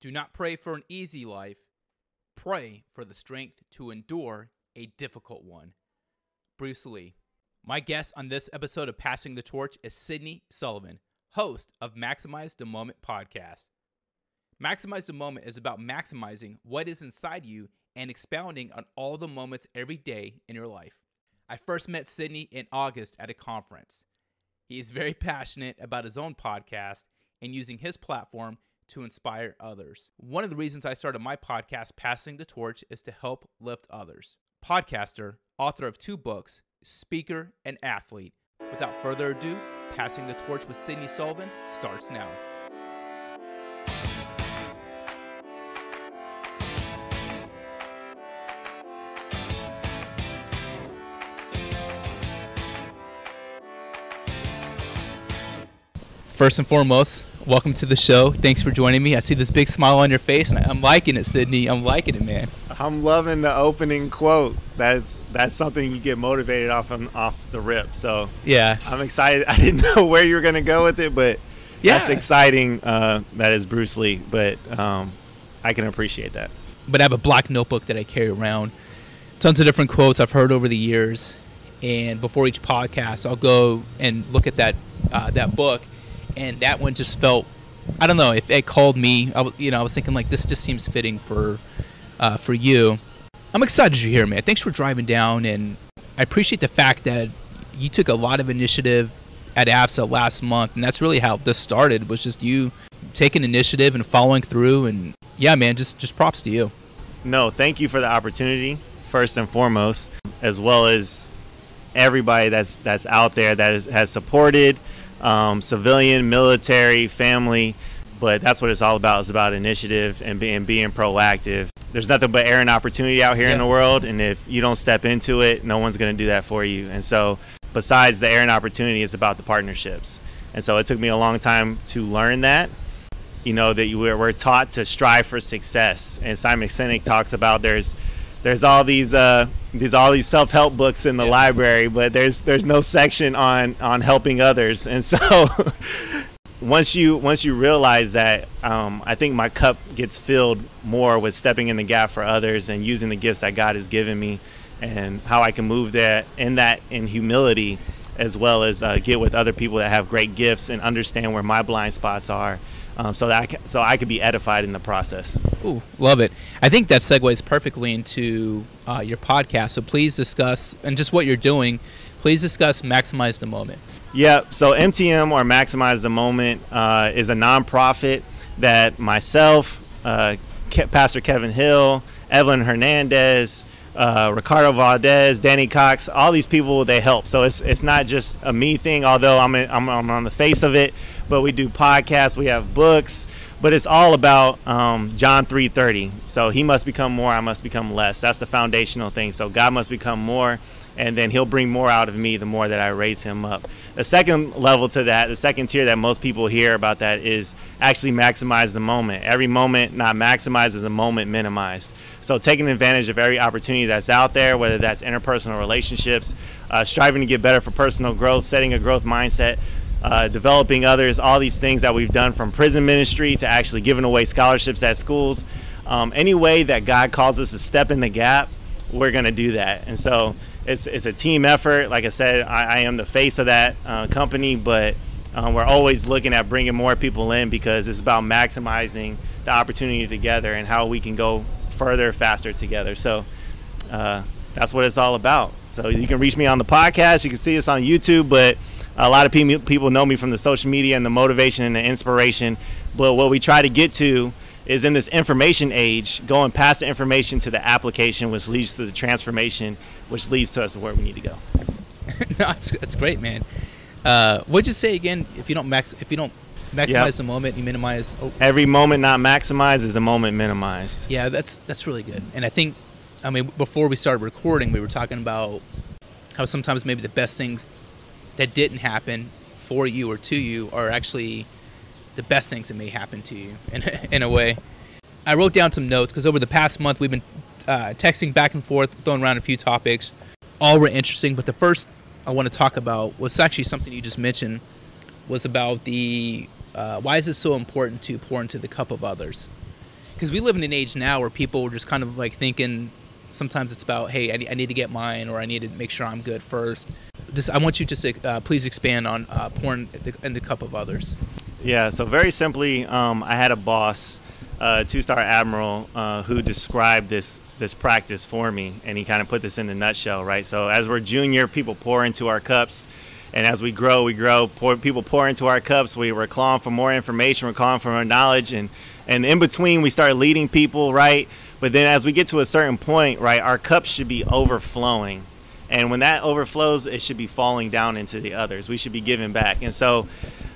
Do not pray for an easy life. Pray for the strength to endure a difficult one. Bruce Lee. My guest on this episode of Passing the Torch is Sydney Sullivan, host of Maximize the Moment podcast. Maximize the Moment is about maximizing what is inside you and expounding on all the moments every day in your life. I first met Sydney in August at a conference. He is very passionate about his own podcast and using his platform to inspire others. One of the reasons I started my podcast, Passing the Torch, is to help lift others. Podcaster, author of two books, speaker, and athlete. Without further ado, Passing the Torch with Sydney Sullivan starts now. First and foremost, welcome to the show. Thanks for joining me. I see this big smile on your face, and I'm liking it, Sydney. I'm liking it, man. I'm loving the opening quote. That's that's something you get motivated off of, off the rip. So Yeah, I'm excited. I didn't know where you were gonna go with it, but Yeah. that's exciting. Uh, that is Bruce Lee, but um, I can appreciate that. but I have a black notebook that I carry around. Tons of different quotes I've heard over the years, and before each podcast, I'll go and look at that uh, that book, and that one just felt. I don't know if it called me. I, you know, I was thinking like this just seems fitting for uh, for you. I'm excited you're here, man. Thanks for driving down, and I appreciate the fact that you took a lot of initiative at AFSA last month, and that's really how this started. Was just you taking initiative and following through, and yeah, man, just just props to you. No, thank you for the opportunity first and foremost, as well as everybody that's that's out there that is, has supported um, civilian, military, family. But that's what it's all about. It's about initiative and being being proactive. There's nothing but air and opportunity out here in the world, and if you don't step into it, no one's going to do that for you. And so, besides the air and opportunity, it's about the partnerships. And so, it took me a long time to learn that you know that you, we're, we're taught to strive for success and simon sinek talks about there's there's all these uh there's all these self-help books in the Yeah. library but there's there's no section on on helping others and so once you once you realize that um, i think my cup gets filled more with stepping in the gap for others and using the gifts that god has given me and how i can move that in that in humility as well as uh, get with other people that have great gifts and understand where my blind spots are um, so that I can, so I could be edified in the process. Ooh, love it. I think that segues perfectly into uh, your podcast. So please discuss and just what you're doing. Please discuss maximize the moment. Yep. So MTM or Maximize the Moment uh, is a nonprofit that myself, uh, Ke- Pastor Kevin Hill, Evelyn Hernandez, uh, Ricardo Valdez, Danny Cox, all these people they help. So it's it's not just a me thing. Although I'm in, I'm, I'm on the face of it, but we do podcasts, we have books, but it's all about um, John 3:30. So he must become more, I must become less. That's the foundational thing. So God must become more, and then He'll bring more out of me the more that I raise Him up. The second level to that, the second tier that most people hear about that is actually maximize the moment. Every moment not maximized is a moment minimized. So taking advantage of every opportunity that's out there, whether that's interpersonal relationships, uh, striving to get better for personal growth, setting a growth mindset, uh, developing others, all these things that we've done from prison ministry to actually giving away scholarships at schools. Um, any way that God calls us to step in the gap, we're going to do that. And so it's, it's a team effort. Like I said, I, I am the face of that uh, company, but um, we're always looking at bringing more people in because it's about maximizing the opportunity together and how we can go further, faster together. So uh, that's what it's all about. So you can reach me on the podcast. You can see us on YouTube, but a lot of people people know me from the social media and the motivation and the inspiration. But what we try to get to is in this information age, going past the information to the application, which leads to the transformation, which leads to us where we need to go. no, it's, it's great, man. Uh, what'd you say again? If you don't max, if you don't maximize Yep. the moment, you minimize. Oh, Every moment not maximized is a moment minimized. yeah, that's that's really good. And I think, I mean, before we started recording, we were talking about how sometimes maybe the best things that didn't happen for you or to you are actually the best things that may happen to you in in a way. I wrote down some notes because over the past month we've been uh, texting back and forth, throwing around a few topics. All were interesting, but the first I want to talk about was actually something you just mentioned. Was about the uh, why is it so important to pour into the cup of others? because we live in an age now where people are just kind of like thinking. Sometimes it's about, hey, I I need to get mine, or I need to make sure I'm good first. Just, I want you to uh, please expand on uh, pouring in the cup of others. Yeah. So very simply, um, I had a boss, uh, two-star admiral, uh, who described this this practice for me, and he kind of put this in a nutshell, right? So as we're junior, people pour into our cups and as we grow, we grow. Pour, people pour into our cups. We, we're clawing for more information. We're clawing for more knowledge, and and in between, we start leading people, right? But then, as we get to a certain point, right, our cups should be overflowing, and when that overflows, it should be falling down into the others. We should be giving back. And so,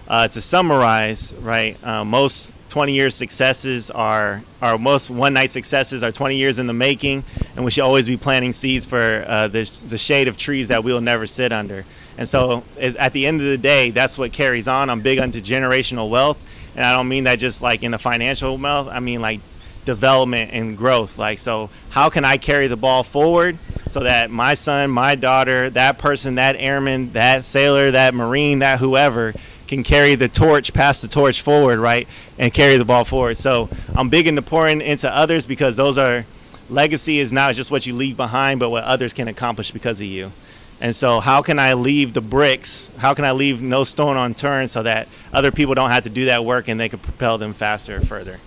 uh, to summarize, right, uh, most 20 year successes are, our most one night successes are 20 years in the making, and we should always be planting seeds for uh, the, the shade of trees that we'll never sit under. And so at the end of the day, that's what carries on. I'm big onto generational wealth. And I don't mean that just like in the financial wealth, I mean like development and growth. Like, so how can I carry the ball forward so that my son, my daughter, that person, that airman, that sailor, that marine, that whoever can carry the torch, pass the torch forward, right? And carry the ball forward. So I'm big into pouring into others because those are legacy is not just what you leave behind, but what others can accomplish because of you. And so, how can I leave the bricks? How can I leave no stone unturned so that other people don't have to do that work and they can propel them faster and further?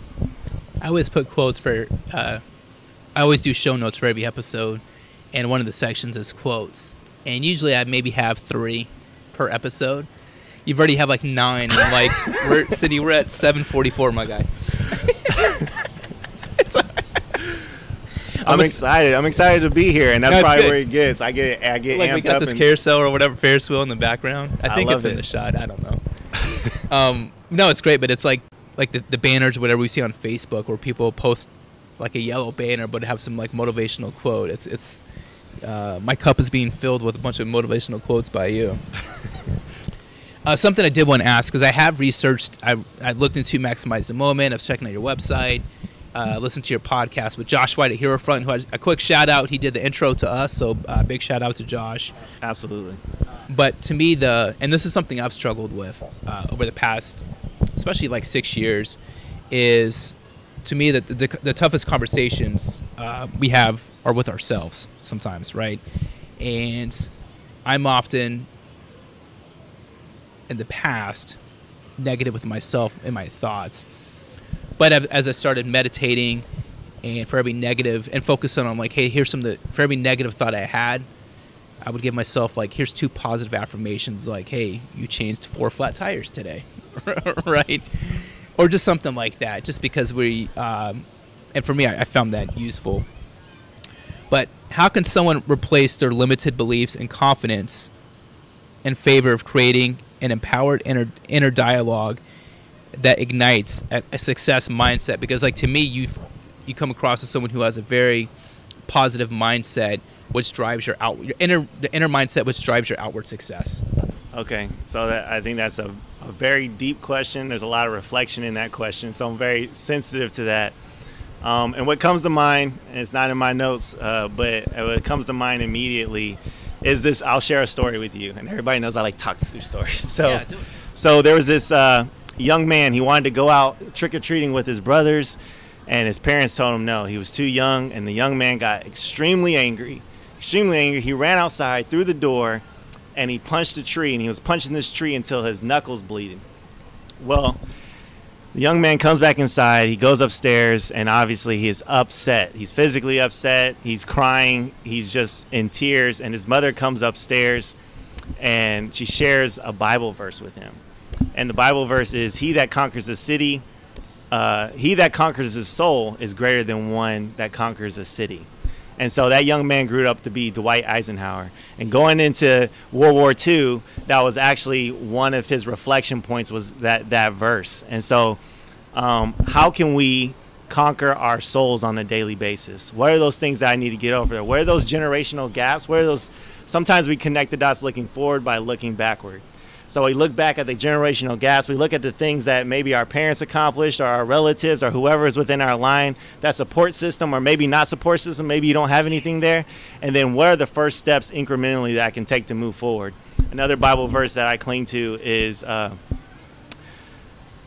I always put quotes for, uh, I always do show notes for every episode, and one of the sections is quotes. And usually I maybe have three per episode. You've already have like nine, and like we're City, we're at seven forty four, my guy. I'm, excited. I'm excited to be here, and that's no, probably good. where it gets. I get I get like amped we got this carousel or whatever Ferris wheel in the background. I think I it's it. in the shot. I don't know. um, no, it's great, but it's like like the, the banners whatever we see on Facebook where people post like a yellow banner but have some like motivational quote. It's it's uh, my cup is being filled with a bunch of motivational quotes by you. Uh, something I did want to ask because I have researched, I, I looked into Maximize the Moment. I was checking out your website uh, listen to your podcast with Josh White at Hero Front, who has a quick shout out. He did the intro to us, so uh, big shout out to Josh. Absolutely. But to me, the and this is something I've struggled with uh, over the past, especially like six years, is to me that the, the, the, toughest conversations uh, we have are with ourselves sometimes, right? And I'm often in the past negative with myself and my thoughts but as I started meditating, and for every negative, and focusing on like, hey, here's some of the for every negative thought I had, I would give myself like, here's two positive affirmations, like, hey, you changed four flat tires today, right? Or just something like that, just because we, um, and for me, I, I found that useful. How can someone replace their limited beliefs and confidence in favor of creating an empowered inner inner dialogue that ignites a, a success mindset? Because like to me you you come across as someone who has a very positive mindset which drives your out your inner the inner mindset which drives your outward success. Okay so that, i think that's a, a very deep question. There's a lot of reflection in that question so i'm very sensitive to that um, and what comes to mind and it's not in my notes uh, but what comes to mind immediately is this i'll share a story with you and everybody knows i like talk through stories so yeah, so there was this uh, young man. He wanted to go out trick or treating with his brothers, and his parents told him no. He was too young, and the young man got extremely angry. Extremely angry. He ran outside through the door, and he punched a tree, and he was punching this tree until his knuckles bleeding. Well, the young man comes back inside. He goes upstairs, and obviously he is upset. He's physically upset. He's crying. He's just in tears. And his mother comes upstairs, and she shares a Bible verse with him and the Bible verse is, "He that conquers a city, uh, he that conquers his soul is greater than one that conquers a city." And so that young man grew up to be Dwight Eisenhower. And going into World War II, that was actually one of his reflection points was that that verse. And so, um, how can we conquer our souls on a daily basis? What are those things that I need to get over? There? Where are those generational gaps? Where are those? Sometimes we connect the dots looking forward by looking backward. So we look back at the generational gaps. We look at the things that maybe our parents accomplished or our relatives or whoever is within our line, that support system or maybe not support system. Maybe you don't have anything there. And then what are the first steps incrementally that I can take to move forward? Another Bible verse that I cling to is uh,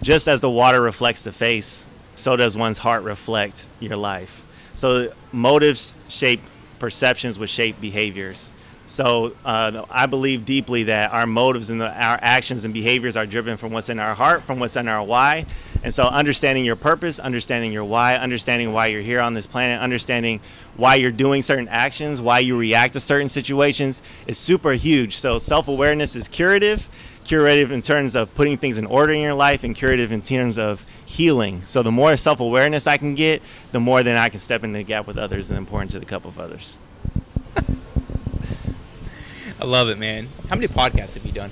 just as the water reflects the face, so does one's heart reflect your life. So motives shape perceptions, which shape behaviors. So uh, I believe deeply that our motives and the, our actions and behaviors are driven from what's in our heart, from what's in our why. And so understanding your purpose, understanding your why, understanding why you're here on this planet, understanding why you're doing certain actions, why you react to certain situations is super huge. So self-awareness is curative, curative in terms of putting things in order in your life and curative in terms of healing. So the more self-awareness I can get, the more then I can step into the gap with others and important to the cup of others. I love it, man. How many podcasts have you done?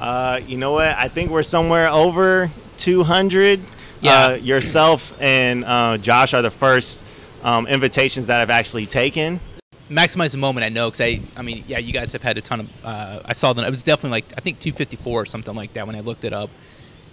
Uh, you know what? I think we're somewhere over 200. Yeah. Uh, yourself and uh, Josh are the first um, invitations that I've actually taken. Maximize the moment. I know because I, I mean, yeah, you guys have had a ton of. Uh, I saw them. It was definitely like I think 254 or something like that when I looked it up.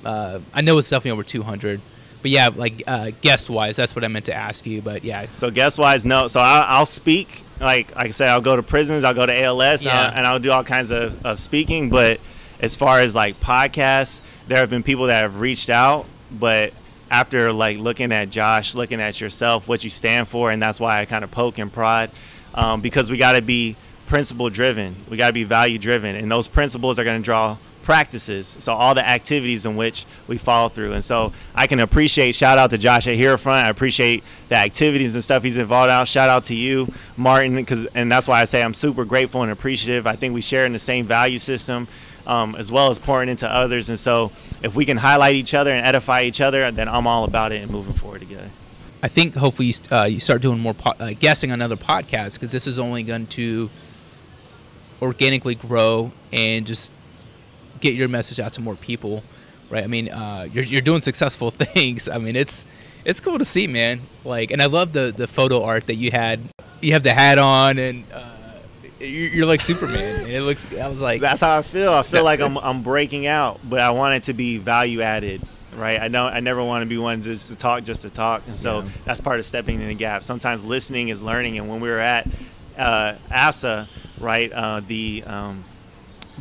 Uh, I know it's definitely over 200. But yeah, like uh, guest wise, that's what I meant to ask you. But yeah, So guest wise, no. So I'll, I'll speak. Like like I said, I'll go to prisons. I'll go to ALS, and, I'll, and I'll do all kinds of, of speaking. But as far as like podcasts, there have been people that have reached out, but after like looking at Josh, looking at yourself, what you stand for, and that's why I kind of poke and prod, um, because we got to be principle driven. We got to be value driven, and those principles are going to draw practices. So all the activities in which we follow through. And so I can appreciate shout out to Josh at Herefront. I appreciate the activities and stuff he's involved out. Shout out to you, Martin, because and that's why I say I'm super grateful and appreciative. I think we share in the same value system. Um, as well as pouring into others, and so if we can highlight each other and edify each other, then I'm all about it and moving forward together. I think hopefully you, uh, you start doing more po- uh, guessing on other podcasts because this is only going to organically grow and just get your message out to more people, right? I mean, uh, you're you're doing successful things. I mean, it's it's cool to see, man. Like, and I love the the photo art that you had. You have the hat on, and uh, you're, you're like Superman. and it looks. I was like, That's how I feel. I feel like I'm I'm breaking out, but I want it to be value added, right? I don't I never want to be one just to talk just to talk, and so Yeah. that's part of stepping in the gap. Sometimes listening is learning, and when we were at uh, ASA, right, uh, the um,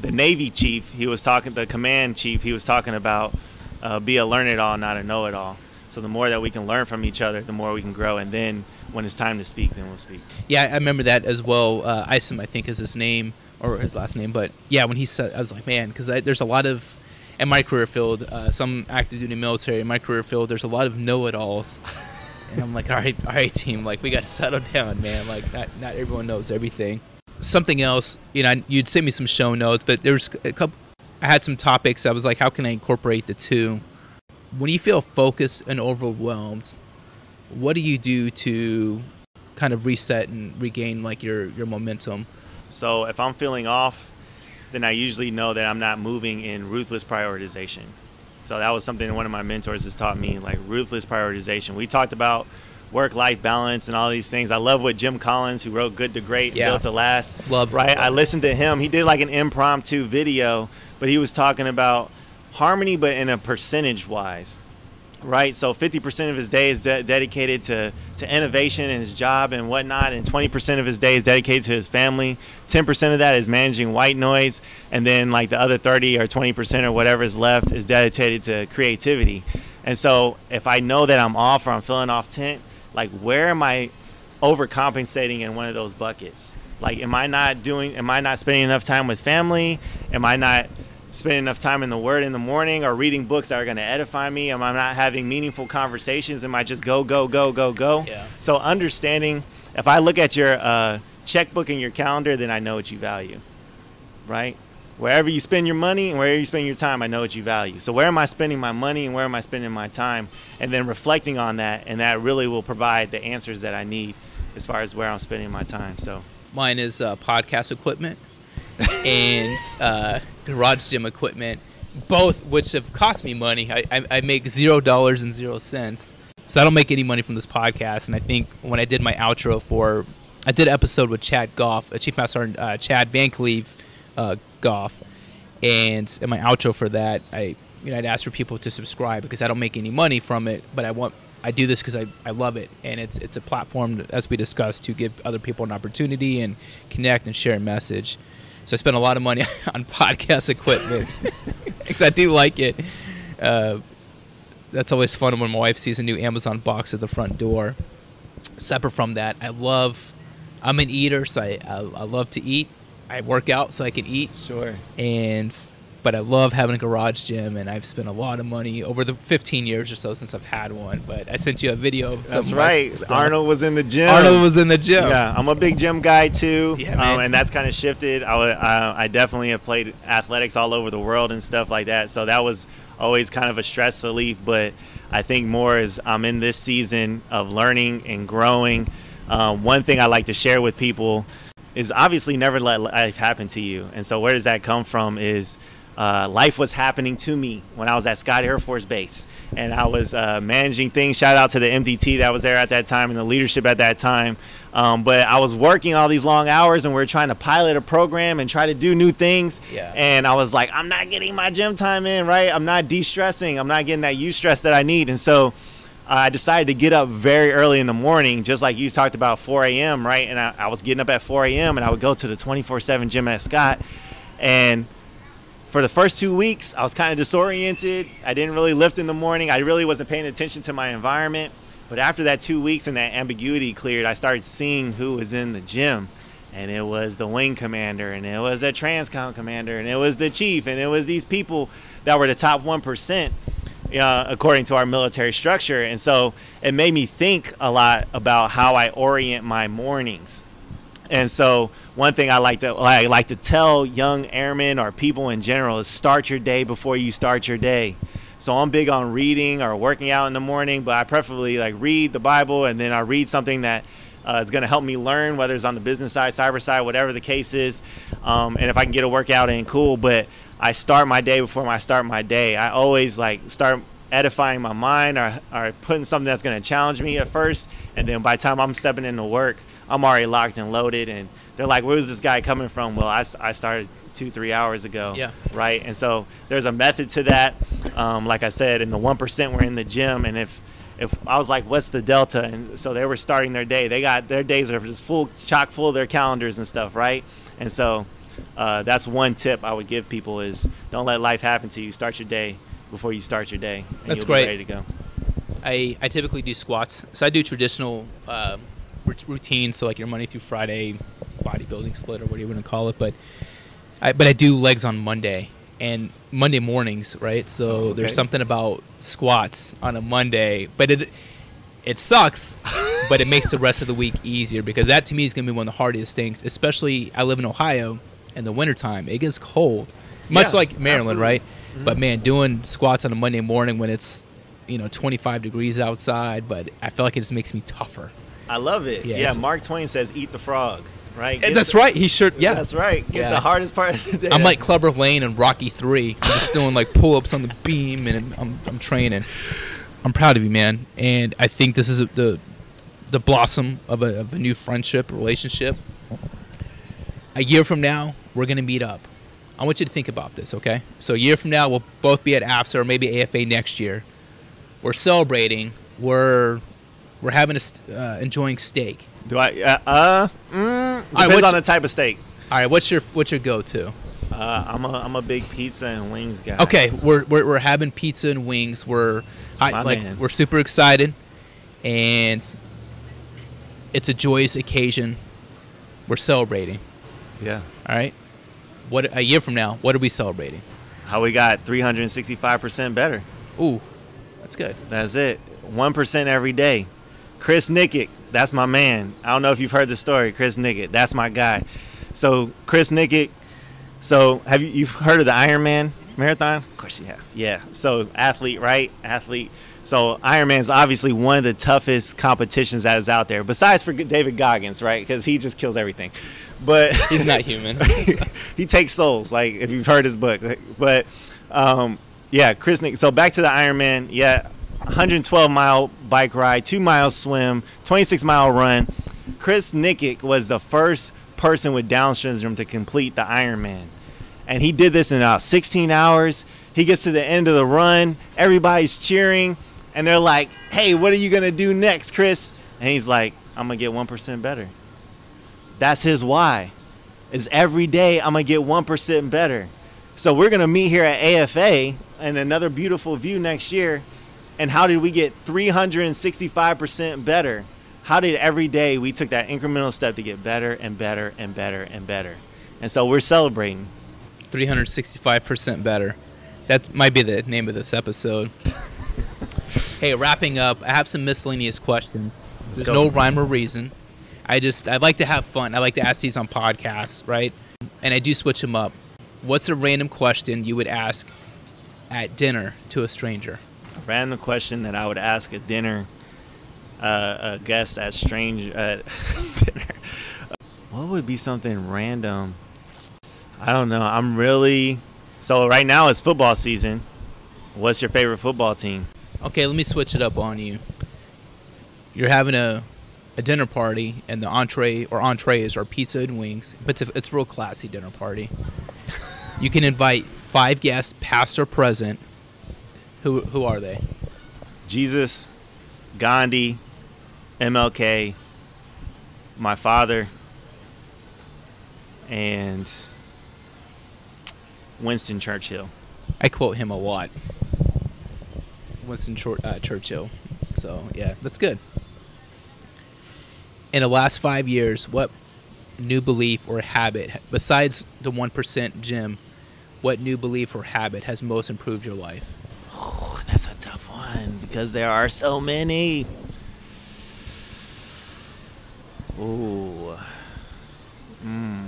the Navy chief, he was talking, the command chief, he was talking about uh, be a learn it all, not a know it all. So the more that we can learn from each other, the more we can grow, and then when it's time to speak, then we'll speak. Yeah, I remember that as well. Uh, Isom, I think, is his name or his last name. But yeah, when he said, I was like, man, because there's a lot of, in my career field, uh, some active duty military, in my career field, there's a lot of know-it-alls. and I'm like, all right, all right, team, like we got to settle down, man. Like not not everyone knows everything. Something else, you know, you'd send me some show notes, but there's a couple. I had some topics. I was like, how can I incorporate the two? When you feel focused and overwhelmed, what do you do to kind of reset and regain like your your momentum So if I'm feeling off, then I usually know that I'm not moving in ruthless prioritization. So that was something one of my mentors has taught me, like ruthless prioritization. We talked about work-life balance and all these things. I love what Jim Collins, who wrote Good to Great, and Yeah. Built to Last, Love- right? love I listened to him. He did like an impromptu video, but he was talking about harmony, but in a percentage-wise right? So 50% of his day is de- dedicated to, to innovation and his job and whatnot, and 20% of his day is dedicated to his family. 10% of that is managing white noise, and then like the other 30 or 20% or whatever is left is dedicated to creativity. And so if I know that I'm off or I'm feeling off tent, like where am I overcompensating in one of those buckets? Like, am I not doing? Am I not spending enough time with family? Am I not spending enough time in the Word in the morning or reading books that are going to edify me? Am I not having meaningful conversations? Am I just go, go, go, go, go? Yeah. So understanding, if I look at your uh, checkbook and your calendar, then I know what you value, right? Wherever you spend your money and wherever you spend your time, I know what you value. So where am I spending my money and where am I spending my time? And then reflecting on that, and that really will provide the answers that I need as far as where I'm spending my time. So mine is uh, podcast equipment and uh, garage gym equipment both which have cost me money I, I, I make zero dollars and zero cents so i don't make any money from this podcast and i think when i did my outro for i did an episode with chad goff uh, chief master Sergeant, uh, chad van cleve goff and in my outro for that i you know i'd ask for people to subscribe because i don't make any money from it but i want i do this because I, I love it and it's it's a platform as we discussed to give other people an opportunity and connect and share a message so i spend a lot of money on podcast equipment because i do like it uh, that's always fun when my wife sees a new Amazon box at the front door. Separate from that, I love. I'm an eater, so I, I, I love to eat. I work out so I can eat, Sure. and but I love having a garage gym, and I've spent a lot of money over the 15 years or so since I've had one. But I sent you a video of That's right. Arnold was in the gym. Arnold was in the gym. Yeah, I'm a big gym guy too, Yeah, um, and that's kind of shifted. I, I, I definitely have played athletics all over the world and stuff like that, so that was always kind of a stress relief. But I think more is I'm in this season of learning and growing. Um, one thing I like to share with people is obviously never let life happen to you, and so where does that come from? Is uh, life was happening to me when I was at Scott Air Force Base, and I was uh, managing things. Shout out to the MDT that was there at that time and the leadership at that time. Um, but I was working all these long hours, and we are trying to pilot a program and try to do new things. Yeah. And I was like, I'm not getting my gym time in, right? I'm not de-stressing. I'm not getting that you stress that I need, and so. Uh, I decided to get up very early in the morning, just like you talked about 4 a.m., right? And I, I was getting up at 4 a.m. and I would go to the 24 7 gym at Scott. And for the first two weeks, I was kind of disoriented. I didn't really lift in the morning. I really wasn't paying attention to my environment. But after that two weeks and that ambiguity cleared, I started seeing who was in the gym. And it was the wing commander, and it was the transcom commander, and it was the chief, and it was these people that were the top 1%, uh, according to our military structure. And so it made me think a lot about how I orient my mornings. And so one thing I like to I like to tell young airmen or people in general is start your day before you start your day. So I'm big on reading or working out in the morning, but I preferably like read the Bible and then I read something that uh, is going to help me learn, whether it's on the business side, cyber side, whatever the case is. Um, and if I can get a workout in, cool. But I start my day before I start my day. I always like start edifying my mind or, or putting something that's going to challenge me at first. And then by the time I'm stepping into work, I'm already locked and loaded. And they're like, where's this guy coming from? Well, I, I started two, three hours ago. Yeah. Right. And so there's a method to that. Um, like I said, in the 1% we're in the gym. And if, if I was like, what's the delta? And so they were starting their day. They got their days are just full, chock full of their calendars and stuff. Right. And so uh, that's one tip I would give people is don't let life happen to you. Start your day before you start your day. And That's you'll great. Be ready to go. I, I typically do squats. So I do traditional um, rut- routines, so like your Monday through Friday bodybuilding split or whatever you want to call it. But I but I do legs on Monday and Monday mornings, right? So Oh, okay. there's something about squats on a Monday, but it it sucks, but it makes the rest of the week easier because that to me is gonna be one of the hardest things. Especially I live in Ohio in the wintertime. It gets cold. Much Yeah, like Maryland, absolutely. right? Mm-hmm. But man, doing squats on a Monday morning when it's you know 25 degrees outside, but I feel like it just makes me tougher. I love it. Yeah, Yeah, Mark Twain says, "Eat the frog." Right. Get that's the- right. He sure yeah. That's right. Get Yeah. the hardest part of the day. I'm like Clubber Lang and Rocky Three. I'm just doing like pull ups on the beam and I'm, I'm training. I'm proud of you, man. And I think this is the the blossom of a, of a new friendship relationship. A year from now, we're gonna meet up. I want you to think about this, okay? So a year from now, we'll both be at AFSA or maybe AFA next year. We're celebrating. We're we're having a uh, enjoying steak. Do I? Uh, uh mm, depends what's- on the type of steak. All right, what's your what's your go to? Uh, I'm a I'm a big pizza and wings guy. Okay, we're, we're, we're having pizza and wings. We're I, like man. we're super excited, and it's a joyous occasion. We're celebrating. Yeah. All right. What a year from now? What are we celebrating? How we got 365 percent better. Ooh, that's good. That's it. One percent every day. Chris Nikic, that's my man. I don't know if you've heard the story. Chris Nikic, that's my guy. So Chris Nikic. So have you you've heard of the Ironman marathon? Of course you have. Yeah. So athlete, right? Athlete. So Ironman is obviously one of the toughest competitions that is out there, besides for David Goggins, right? Because he just kills everything. But He's not human. he takes souls, like if you've heard his book. But um, yeah, Chris Nick. So back to the Ironman. Yeah, 112 mile bike ride, two mile swim, 26 mile run. Chris Nikic was the first person with Down syndrome to complete the Ironman, and he did this in about 16 hours. He gets to the end of the run, everybody's cheering, and they're like, "Hey, what are you gonna do next, Chris?" And he's like, "I'm gonna get one percent better." That's his why. Is every day I'm gonna get one percent better. So we're gonna meet here at AFA and another beautiful view next year. And how did we get 365% better? How did every day we took that incremental step to get better and better and better and better? And so we're celebrating. 365% better. That might be the name of this episode. hey, wrapping up, I have some miscellaneous questions. There's go. no rhyme or reason. I just I like to have fun. I like to ask these on podcasts, right? And I do switch them up. What's a random question you would ask at dinner to a stranger? A random question that I would ask at dinner, uh, a guest at strange at dinner. What would be something random? I don't know. I'm really so right now it's football season. What's your favorite football team? Okay, let me switch it up on you. You're having a a dinner party, and the entree or entrees are pizza and wings. But it's a, it's a real classy dinner party. You can invite five guests, past or present. Who who are they? Jesus, Gandhi, MLK, my father, and Winston Churchill. I quote him a lot. Winston uh, Churchill. So yeah, that's good. In the last five years, what new belief or habit, besides the one percent gym, what new belief or habit has most improved your life? Oh, that's a tough one because there are so many. Ooh. Mm.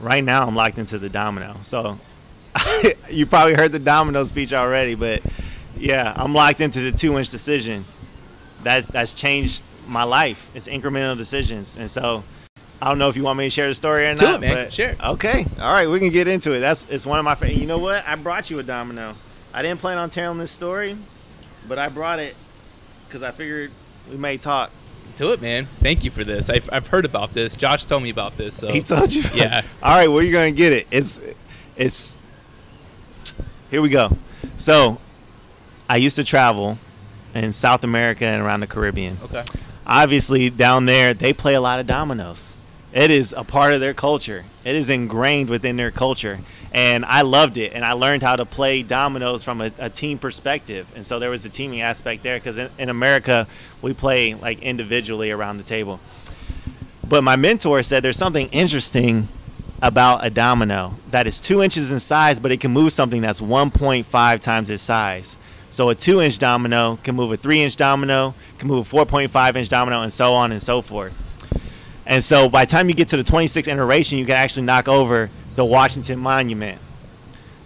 Right now, I'm locked into the domino. So, you probably heard the domino speech already, but yeah, I'm locked into the two inch decision. That, that's changed my life. It's incremental decisions. And so, I don't know if you want me to share the story or Do not. it, man. but- Share. Okay. All right, we can get into it. That's it's one of my favorite. You know what? I brought you a domino. I didn't plan on telling this story, but I brought it because I figured we may talk. Do it, man. Thank you for this. I've, I've heard about this. Josh told me about this. So He told you. Yeah. All right, where you gonna get it? It's it's. Here we go. So, I used to travel in South America and around the Caribbean. Okay. obviously down there they play a lot of dominoes it is a part of their culture. It is ingrained within their culture. And i loved it. And i learned how to play dominoes from a, a team perspective. And so there was the teaming aspect there because in, in america we play like individually around the table. But my mentor said there's something interesting about a domino that is two inches in size but it can move something that's 1.5 times its size. So a two inch domino can move a three inch domino, can move a 4.5 inch domino, and so on and so forth. And so by the time you get to the 26th iteration, you can actually knock over the Washington Monument.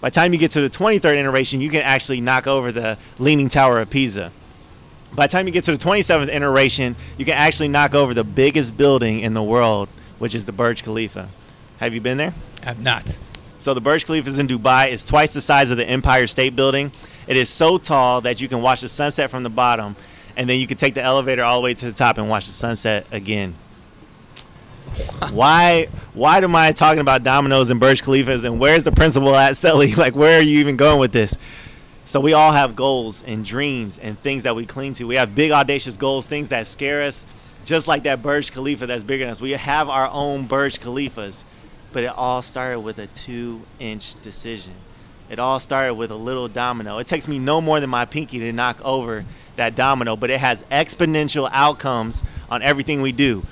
By the time you get to the 23rd iteration, you can actually knock over the Leaning Tower of Pisa. By the time you get to the 27th iteration, you can actually knock over the biggest building in the world, which is the Burj Khalifa. Have you been there? I'm not. So the Burj Khalifa is in Dubai. It's twice the size of the Empire State Building. It is so tall that you can watch the sunset from the bottom, and then you can take the elevator all the way to the top and watch the sunset again. why? Why am I talking about dominoes and Burj Khalifas? And where's the principal at Sully? Like, where are you even going with this? So we all have goals and dreams and things that we cling to. We have big audacious goals, things that scare us, just like that Burj Khalifa that's bigger than us. We have our own Burj Khalifas, but it all started with a two-inch decision. It all started with a little domino. It takes me no more than my pinky to knock over that domino, but it has exponential outcomes on everything we do.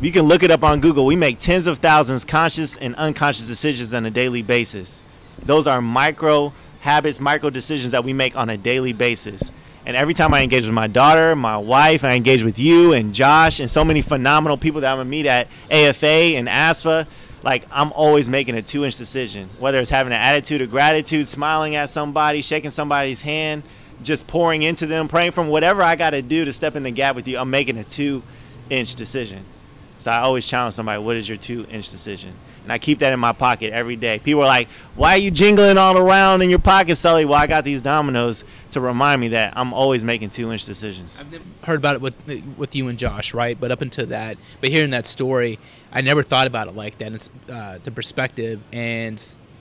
You can look it up on Google. We make tens of thousands conscious and unconscious decisions on a daily basis. Those are micro habits, micro decisions that we make on a daily basis. And every time I engage with my daughter, my wife, I engage with you and Josh and so many phenomenal people that I'm gonna meet at AFA and ASFA, like I'm always making a two inch decision. Whether it's having an attitude of gratitude, smiling at somebody, shaking somebody's hand, just pouring into them, praying from whatever I gotta do to step in the gap with you, I'm making a two inch decision. So I always challenge somebody, what is your two inch decision? And I keep that in my pocket every day. People are like, why are you jingling all around in your pocket, Sully? Well, I got these dominoes to remind me that I'm always making two inch decisions. I've never heard about it with with you and Josh, right? But up until that, but hearing that story, I never thought about it like that. It's uh, the perspective, and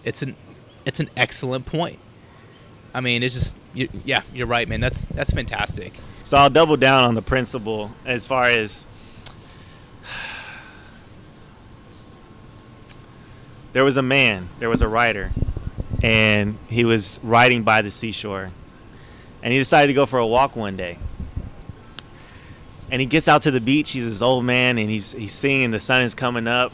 it's an it's an excellent point. I mean, it's just you, yeah, you're right, man. That's that's fantastic. So I'll double down on the principle as far as there was a man, there was a writer, and he was riding by the seashore. And he decided to go for a walk one day. And he gets out to the beach. He's this old man, and he's he's seeing the sun is coming up,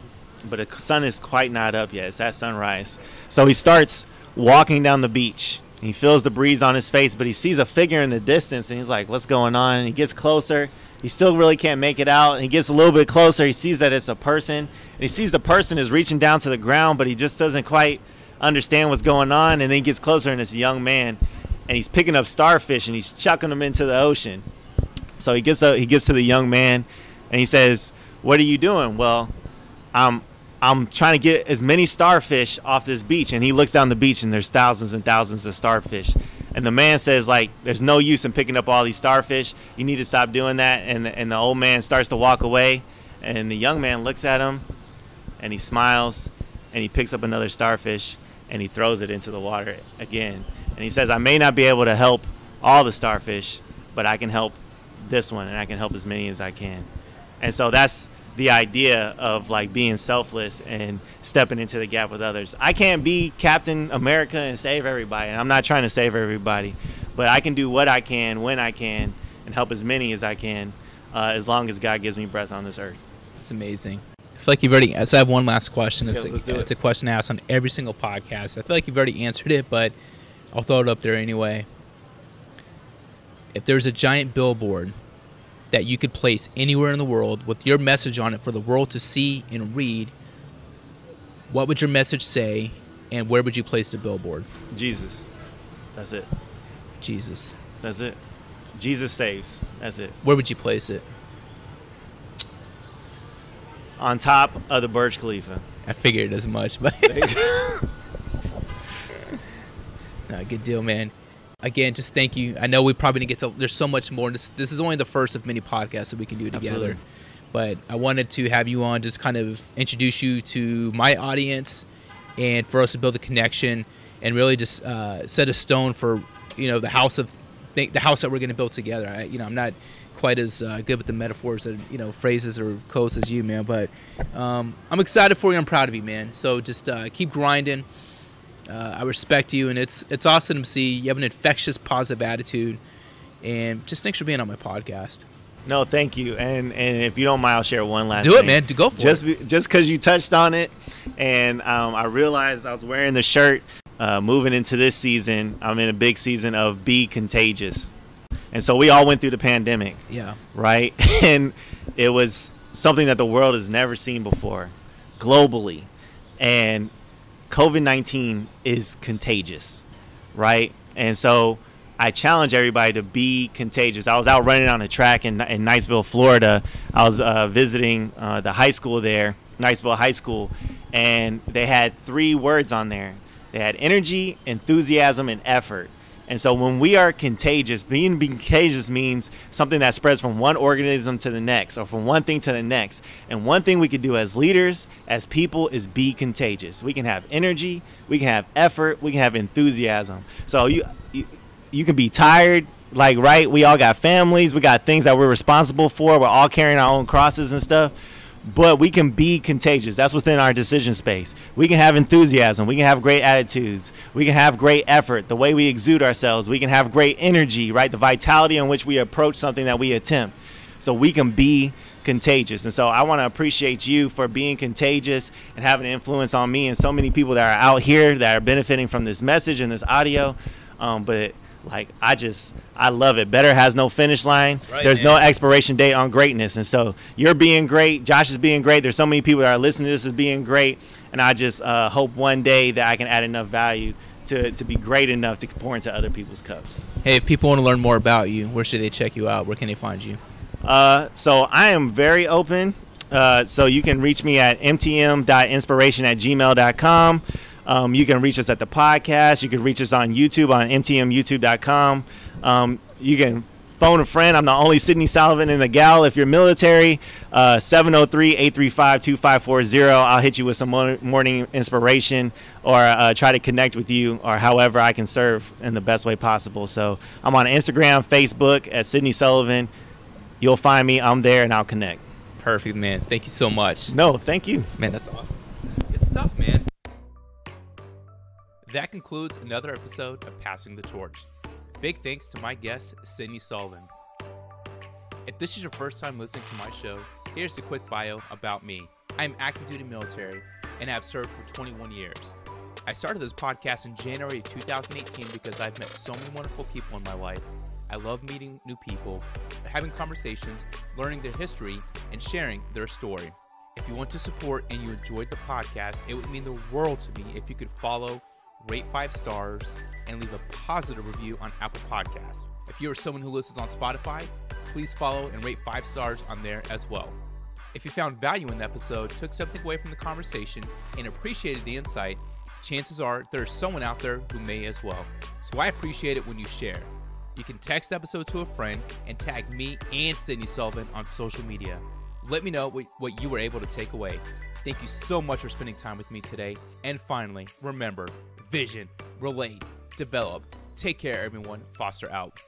but the sun is quite not up yet. It's at sunrise. So he starts walking down the beach. He feels the breeze on his face, but he sees a figure in the distance, and he's like, "What's going on?" And he gets closer. He still really can't make it out. And he gets a little bit closer. He sees that it's a person, he sees the person is reaching down to the ground, but he just doesn't quite understand what's going on. And then he gets closer, and it's a young man, and he's picking up starfish and he's chucking them into the ocean. So he gets a, he gets to the young man, and he says, "What are you doing?" Well, I'm I'm trying to get as many starfish off this beach. And he looks down the beach, and there's thousands and thousands of starfish. And the man says, like, there's no use in picking up all these starfish. You need to stop doing that. And and the old man starts to walk away, and the young man looks at him, and he smiles, and he picks up another starfish, and he throws it into the water again. And he says, I may not be able to help all the starfish, but I can help this one, and I can help as many as I can. And so that's the idea of like being selfless and stepping into the gap with others. I can't be Captain America and save everybody, and I'm not trying to save everybody, but I can do what I can when I can and help as many as I can, uh, as long as God gives me breath on this earth. That's amazing. I feel like you've already. So I have one last question. It's, Yeah, a, it's it. a question asked on every single podcast. I feel like you've already answered it, but I'll throw it up there anyway. If there's a giant billboard that you could place anywhere in the world with your message on it for the world to see and read, what would your message say, and where would you place the billboard? Jesus. That's it. Jesus. That's it. Jesus saves. That's it. Where would you place it? On top of the Burj Khalifa. I figured as much, but no, good deal, man. Again, just thank you. I know we probably didn't get to. There's so much more. This this is only the first of many podcasts that we can do together. Absolutely. But I wanted to have you on, just kind of introduce you to my audience, and for us to build a connection, and really just uh, set a stone for you know the house of the house that we're going to build together. I, you know, I'm not quite as uh, good with the metaphors and you know phrases or quotes as you, man. But um, I'm excited for you. I'm proud of you, man. So just uh, keep grinding. Uh, I respect you, and it's it's awesome to see you have an infectious, positive attitude. And just thanks for being on my podcast. No, thank you. And and if you don't mind, I'll share one last. Do it, thing. man. Do- go for just it. Be, just because you touched on it, and um, I realized I was wearing the shirt. Uh, moving into this season, I'm in a big season of be contagious, and so we all went through the pandemic, Yeah, right? And it was something that the world has never seen before, globally, and COVID 19 is contagious, right? And so I challenge everybody to be contagious. I was out running on a track in, in Niceville, Florida. I was uh, visiting uh, the high school there, Niceville High School, and they had three words on there they had energy, enthusiasm, and effort. And so when we are contagious, being contagious means something that spreads from one organism to the next or from one thing to the next. And one thing we could do as leaders, as people, is be contagious. We can have energy, we can have effort, we can have enthusiasm. So you you, you can be tired, like right, we all got families, we got things that we're responsible for, we're all carrying our own crosses and stuff but we can be contagious. That's within our decision space. We can have enthusiasm. We can have great attitudes. We can have great effort, the way we exude ourselves. We can have great energy, right? The vitality in which we approach something that we attempt. So we can be contagious. And so I want to appreciate you for being contagious and having an influence on me and so many people that are out here that are benefiting from this message and this audio. Um, but like I just I love it. Better has no finish line. right, There's man. no expiration date on greatness. And so you're being great. Josh is being great. There's so many people that are listening to this as being great. And I just uh, hope one day that I can add enough value to, to be great enough to pour into other people's cups. Hey, if people want to learn more about you, where should they check you out? Where can they find you? Uh, so I am very open. Uh, so you can reach me at mtm.inspiration at gmail.com. Um, you can reach us at the podcast. You can reach us on YouTube on mtmyoutube.com. Um, you can phone a friend. I'm the only Sydney Sullivan in the gal. If you're military, uh, 703-835-2540. I'll hit you with some morning inspiration or uh, try to connect with you or however I can serve in the best way possible. So I'm on Instagram, Facebook at Sydney Sullivan. You'll find me. I'm there and I'll connect. Perfect, man. Thank you so much. No, thank you. Man, that's awesome. Good stuff, man. That concludes another episode of Passing the Torch. Big thanks to my guest, Sydney Sullivan. If this is your first time listening to my show, here's a quick bio about me. I am active duty military and have served for 21 years. I started this podcast in January of 2018 because I've met so many wonderful people in my life. I love meeting new people, having conversations, learning their history, and sharing their story. If you want to support and you enjoyed the podcast, it would mean the world to me if you could follow, rate five stars, and leave a positive review on Apple Podcasts. If you are someone who listens on Spotify, please follow and rate five stars on there as well. If you found value in the episode, took something away from the conversation, and appreciated the insight, chances are there's someone out there who may as well. So I appreciate it when you share. You can text episode to a friend and tag me and Sydney Sullivan on social media. Let me know what, what you were able to take away. Thank you so much for spending time with me today. And finally, remember vision, relate, develop. Take care, everyone. Foster out.